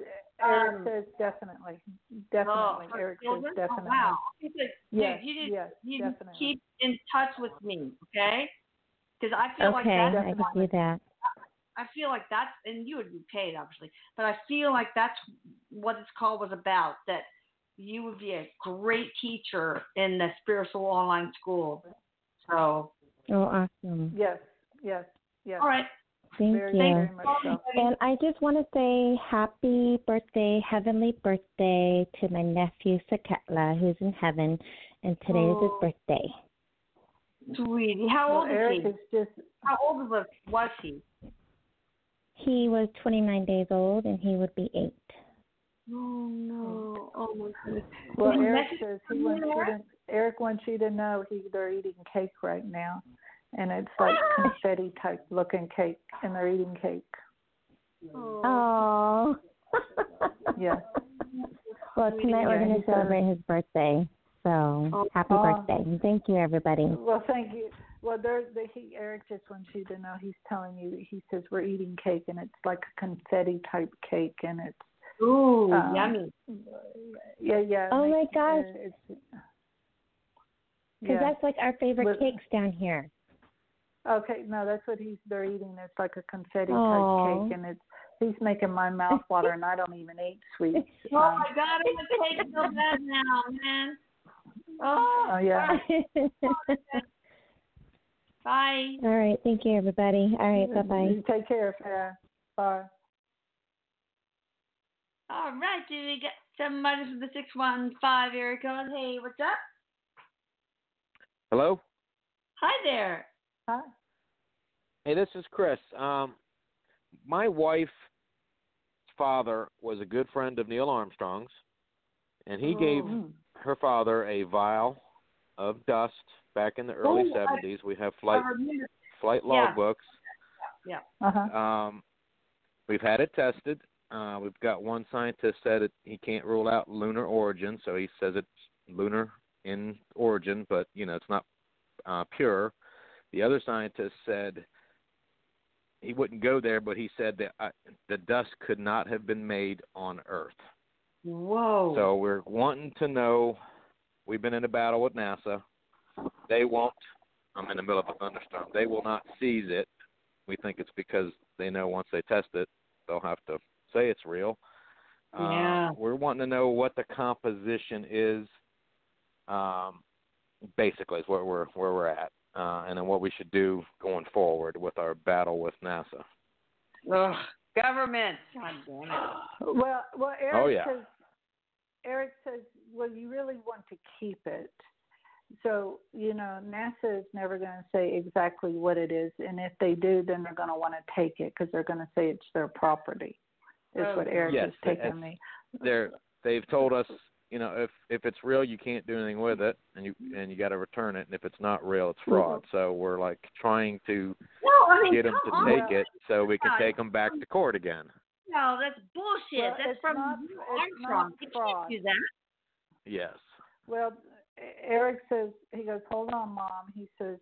Erik Um, says definitely. Oh, Definitely. for Erik says children? Oh, definitely. wow. He said, dude, Yes, you just, yes, you just definitely. keep in touch with me, okay? Because I feel like Okay, that's I can see that. I feel like that's, and you would be paid obviously, but I feel like that's what this call was about. That you would be a great teacher in the spiritual online school. So, Oh, awesome. Yes, yes, yes. all right, Thank very, you. very much so. And I just want to say happy birthday, heavenly birthday to my nephew Saketla, who's in heaven, and today is his Oh. birthday. sweetie, how Well, old is Erik he? is just How old was was he? He was 29 days old, and he would be eight. Oh no! Oh my goodness. well Erik says he wants you to Erik wants you to know he they're eating cake right now. And it's like confetti type looking cake and they're eating cake. Oh. yeah. well, tonight we're going to celebrate his birthday. So happy Oh. birthday. Thank you, everybody. Well, thank you. Well, there, the, he, Erik just wants you to know he's telling you. He says we're eating cake, and it's like a confetti type cake, and it's Ooh, um, yummy. Yeah, yeah. Oh my gosh. uh, Because yeah. that's like our favorite With- cakes down here. Okay, no, that's what he's they're eating. It's like a confetti Aw. type cake, and it's he's making my mouth water, and I don't even eat sweets. Oh Um, my God, I'm gonna take so bad now, man. Oh, oh yeah. bye. All right. Thank you, everybody. All right. Bye bye. Take care, Farrah. Bye. All right, do we get somebody from the six one five area code? Hey, what's up? Hello. Hi there. Hi. Hey, this is Chris. Um, my wife's father was a good friend of Neil Armstrong's, and he gave Mm. her father a vial of dust back in the early Oh, '70s. We have flight I remember- flight yeah. logbooks. Yeah. Uh-huh. Um, we've had it tested. Uh, we've got one scientist said it, he can't rule out lunar origin, so he says it's lunar in origin, but you know it's not uh, pure. The other scientist said he wouldn't go there, but he said that uh, the dust could not have been made on Earth. Whoa. So we're wanting to know. We've been in a battle with NASA. They won't. I'm in the middle of a thunderstorm. They will not seize it. We think it's because they know once they test it, they'll have to say it's real. Yeah. Uh, we're wanting to know what the composition is. Um, basically, is where we're where we're at, uh, and then what we should do going forward with our battle with NASA. Ugh, government. God damn it. Well, well, Erik Oh, yeah. says. Erik says, "Well, you really want to keep it." So you know, NASA is never going to say exactly what it is, and if they do, then they're going to want to take it because they're going to say it's their property. Is Oh, what Erik Yes, is taking me. they're they've told us you know if if it's real you can't do anything with it and you mm-hmm. and you got to return it and if it's not real it's mm-hmm. fraud so we're like trying to No, I mean, get them to on. take it so we can God. take them back to court again No, that's bullshit. Well, that's it's from not- it's Armstrong. You fraud. can't do that. Yes. Well, Erik says he goes, "Hold on, mom." He says,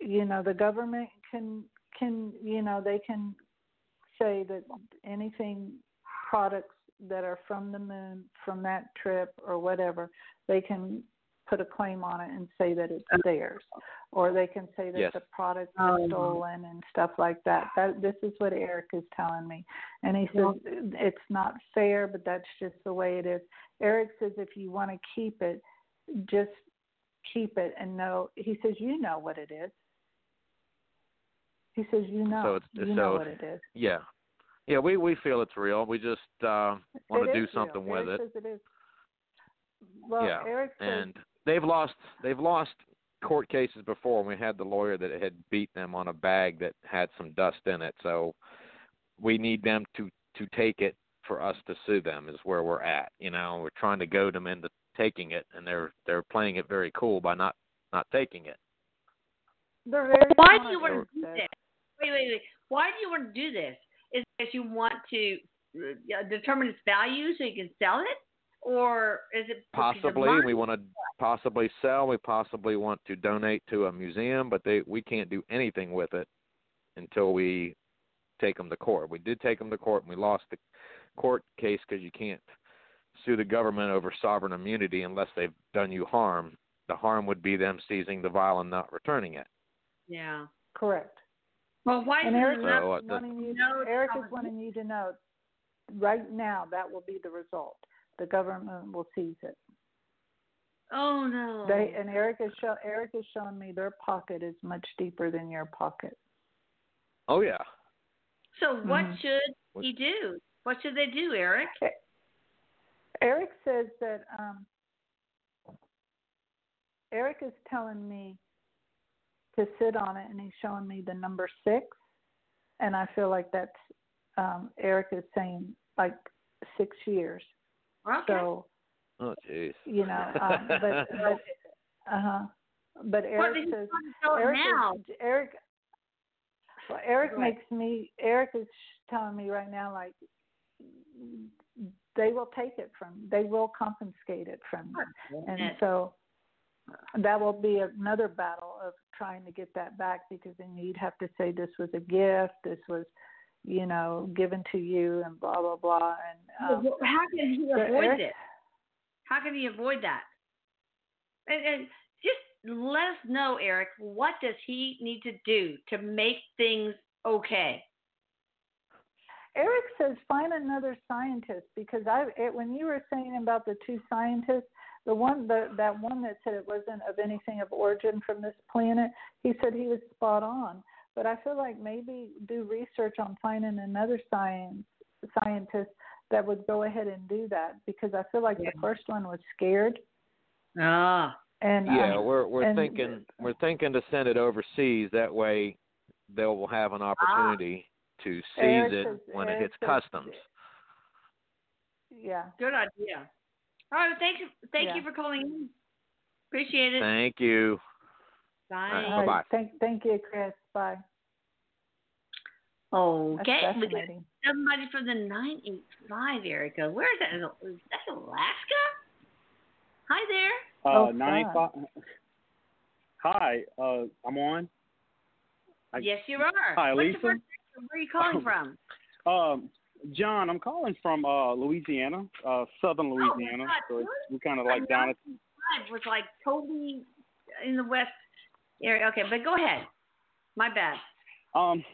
"You know, the government can can you know they can say that anything products that are from the moon from that trip or whatever, they can put a claim on it and say that it's theirs, or they can say that Yes. the products are um, stolen and stuff like that. That this is what Erik is telling me, and he says it's not fair, but that's just the way it is. Erik says if you want to keep it, just keep it and know. He says you know what it is. He says you know. So it's- you so- know what it is. Yeah. Yeah, we we feel it's real. We just uh want It to do something real. with Erik it. Says it is. Well, yeah. Erik says and they've lost they've lost court cases before. We had the lawyer that had beat them on a bag that had some dust in it. So we need them to to take it for us to sue them is where we're at. You know, we're trying to goad them into taking it and they're they're playing it very cool by not not taking it. they're very Why do you want to do this? Wait, wait, wait. Why do you want to do this? Is it because you want to uh, determine its value so you can sell it, or is it Possibly we want to possibly sell, we possibly want to donate to a museum, but they we can't do anything with it until we take them to court. We did take them to court and we lost the court case because you can't sue the government over sovereign immunity unless they've done you harm. The harm would be them seizing the vial and not returning it. Yeah. Correct. Well, why And Erik it is not? So, uh, the- wanting you, No, Erik is wanting you to know right now that will be the result. The government will seize it. Oh no. They and Erik is show, Erik is showing me their pocket is much deeper than your pocket. Oh yeah. so what Mhm. should What- he do? What should they do, Erik? Erik says that um, Erik is telling me to sit on it, and he's showing me the number six, and I feel like that's um, Erik is saying like six years. Okay. So Oh jeez. you know, um, but but uh huh. But what Erik if says you sell it Erik now? is, Erik. Well, Erik Go ahead. makes me. Erik is telling me right now, like they will take it from. They will confiscate it from you, and so that will be another battle of trying to get that back because then you'd have to say this was a gift, this was, you know, given to you, and blah blah blah. And um, How can he avoid it? How can he avoid that? And, and just let us know, Erik. What does he need to do to make things okay? Erik says find another scientist because I it, when you were saying about the two scientists, the one the that one that said it wasn't of anything of origin from this planet, he said he was spot on. But I feel like maybe do research on finding another science scientist that would go ahead and do that because I feel like the first one was scared Ah, and Yeah, um, we're we're and- thinking we're thinking to send it overseas. That way, they will have an opportunity to seize Erik it says- when it hits says- customs. yeah. good idea. All right, thank you. Thank Yeah. you for calling in. Appreciate it. Thank you. Bye. right, Bye-bye. Thank thank you, Chris. Bye. Okay, we got fascinating. somebody from the nine eight five, Erica. Where is that? Is that Alaska? Hi there. Oh, Uh, nine fun. five. Hi, uh, I'm on. I- yes, you are. Hi, What's Lisa. your first? Where are you calling Oh. from? Um, John, I'm calling from uh, Louisiana, uh, southern Louisiana. Oh, so it's, we're kind of like down at. Was like totally in the west area. Okay, but go ahead. My bad. Um,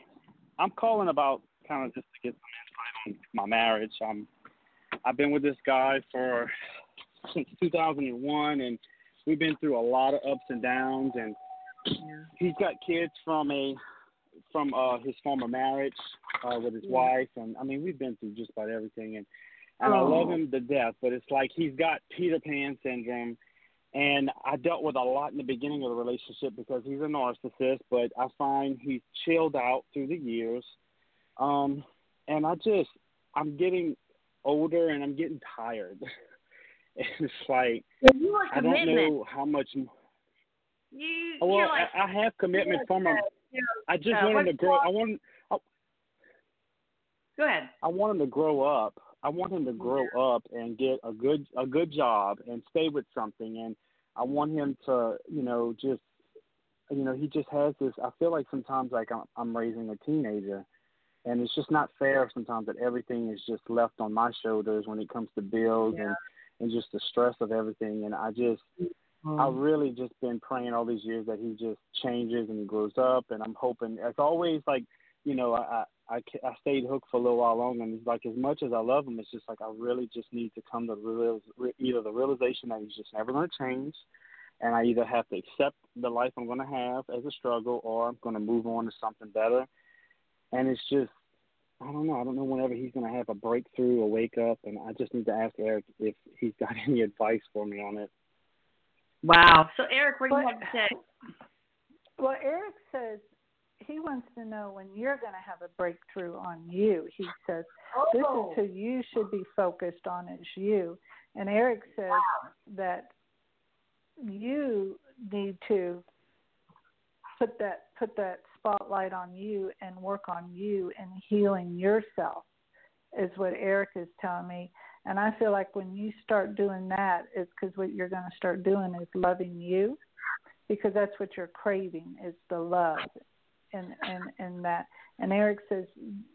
I'm calling about kind of just to get some insight on my marriage. Um, I've been with this guy for since 2001, and we've been through a lot of ups and downs. And he's got kids from a from uh his former marriage uh with his Yeah. wife, and I mean we've been through just about everything. And and I love Oh. him to death, but it's like he's got Peter Pan syndrome. And I dealt with a lot in the beginning of the relationship because he's a narcissist, but I find he's chilled out through the years. Um, and I just, I'm getting older and I'm getting tired. And it's like, Well, you want I don't know how much. You, Well, like, I, I have commitment from him. Like, you know, I just uh, want him to grow. I want, Go ahead. I want him to grow up. I want him to grow up and get a good a good job and stay with something and I want him to, you know, just you know, he just has this I feel like sometimes like I'm, I'm raising a teenager and it's just not fair sometimes that everything is just left on my shoulders when it comes to bills yeah. and and just the stress of everything and I just mm-hmm. I've really just been praying all these years that he just changes and he grows up and I'm hoping as always like you know I I I stayed hooked for a little while longer, and it's like as much as I love him, it's just like I really just need to come to the real, either the realization that he's just never going to change, and I either have to accept the life I'm going to have as a struggle, or I'm going to move on to something better. And it's just I don't know. I don't know whenever he's going to have a breakthrough or wake up, and I just need to ask Erik if he's got any advice for me on it. Wow. So Erik, what do you have to say? Well, Erik says he wants to know when you're going to have a breakthrough on you. He says oh. this is oh. who you should be focused on is you. And Erik says wow. that you need to put that put that spotlight on you and work on you and healing yourself is what Erik is telling me. And I feel like when you start doing that, it's because what you're going to start doing is loving you, because that's what you're craving is the love and and and that. And Erik says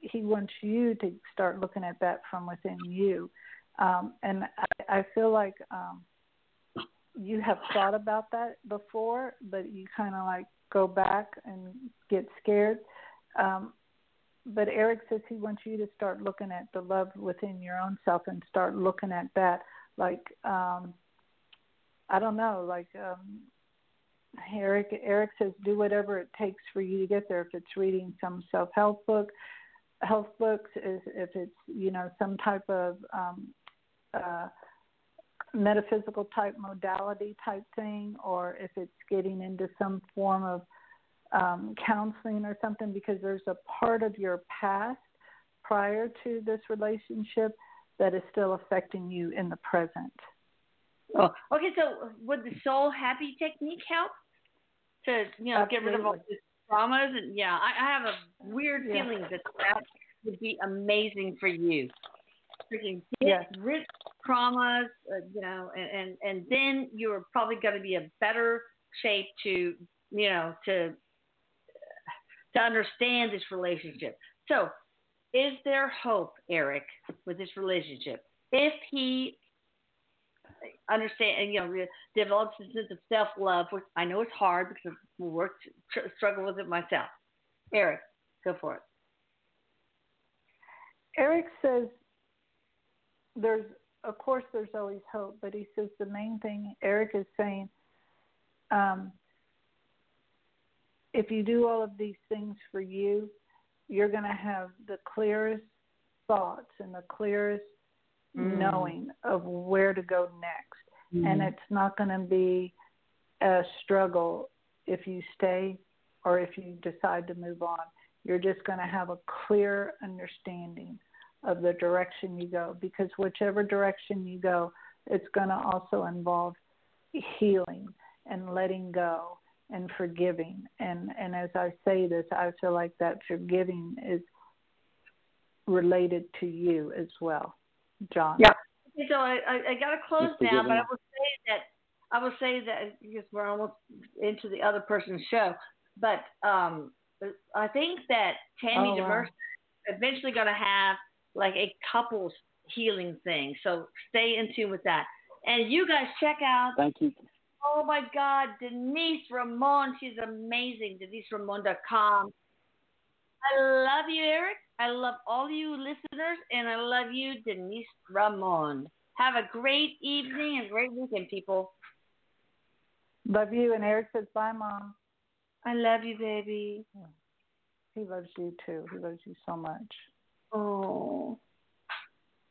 he wants you to start looking at that from within you. Um, and I, I feel like um, you have thought about that before, but you kind of like go back and get scared. Um, but Erik says he wants you to start looking at the love within your own self and start looking at that like um I don't know, like um Erik Erik says do whatever it takes for you to get there. If it's reading some self help book, health books, if it's you know some type of um, uh, metaphysical type modality type thing, or if it's getting into some form of um, counseling or something, because there's a part of your past prior to this relationship that is still affecting you in the present. Oh, okay. So would the soul happy technique help to you know Absolutely. get rid of all these traumas? And yeah, I, I have a weird yeah. feeling that that would be amazing for you. Freaking get yeah. rid of traumas, uh, you know, and, and and then you're probably going to be a better shape to you know to to understand this relationship. So, is there hope, Erik, with this relationship? If he understand and you know develops a sense of self love, which I know it's hard because worked tr- struggle with it myself. Erik, go for it. Erik says there's of course there's always hope, but he says the main thing Erik is saying um, if you do all of these things for you, you're going to have the clearest thoughts and the clearest mm. knowing of where to go next. Mm. And it's not going to be a struggle if you stay or if you decide to move on. You're just going to have a clear understanding of the direction you go because whichever direction you go, it's going to also involve healing and letting go and forgiving. And and as I say this, I feel like that forgiving is related to you as well. John. Yeah. So I, I, I got to close now, but I will say that I will say that because we're almost into the other person's show, but um, I think that Tammy oh, wow. eventually going to have like a couples healing thing. So stay in tune with that. And you guys check out. Thank you. Oh my God, Denise Ramon. She's amazing. Denise DeniseRamon.com. I love you, Erik. I love all you listeners, and I love you, Denise Ramon. Have a great evening and great weekend, people. Love you. And Erik says, bye, Mom. I love you, baby. He loves you too. He loves you so much. Oh.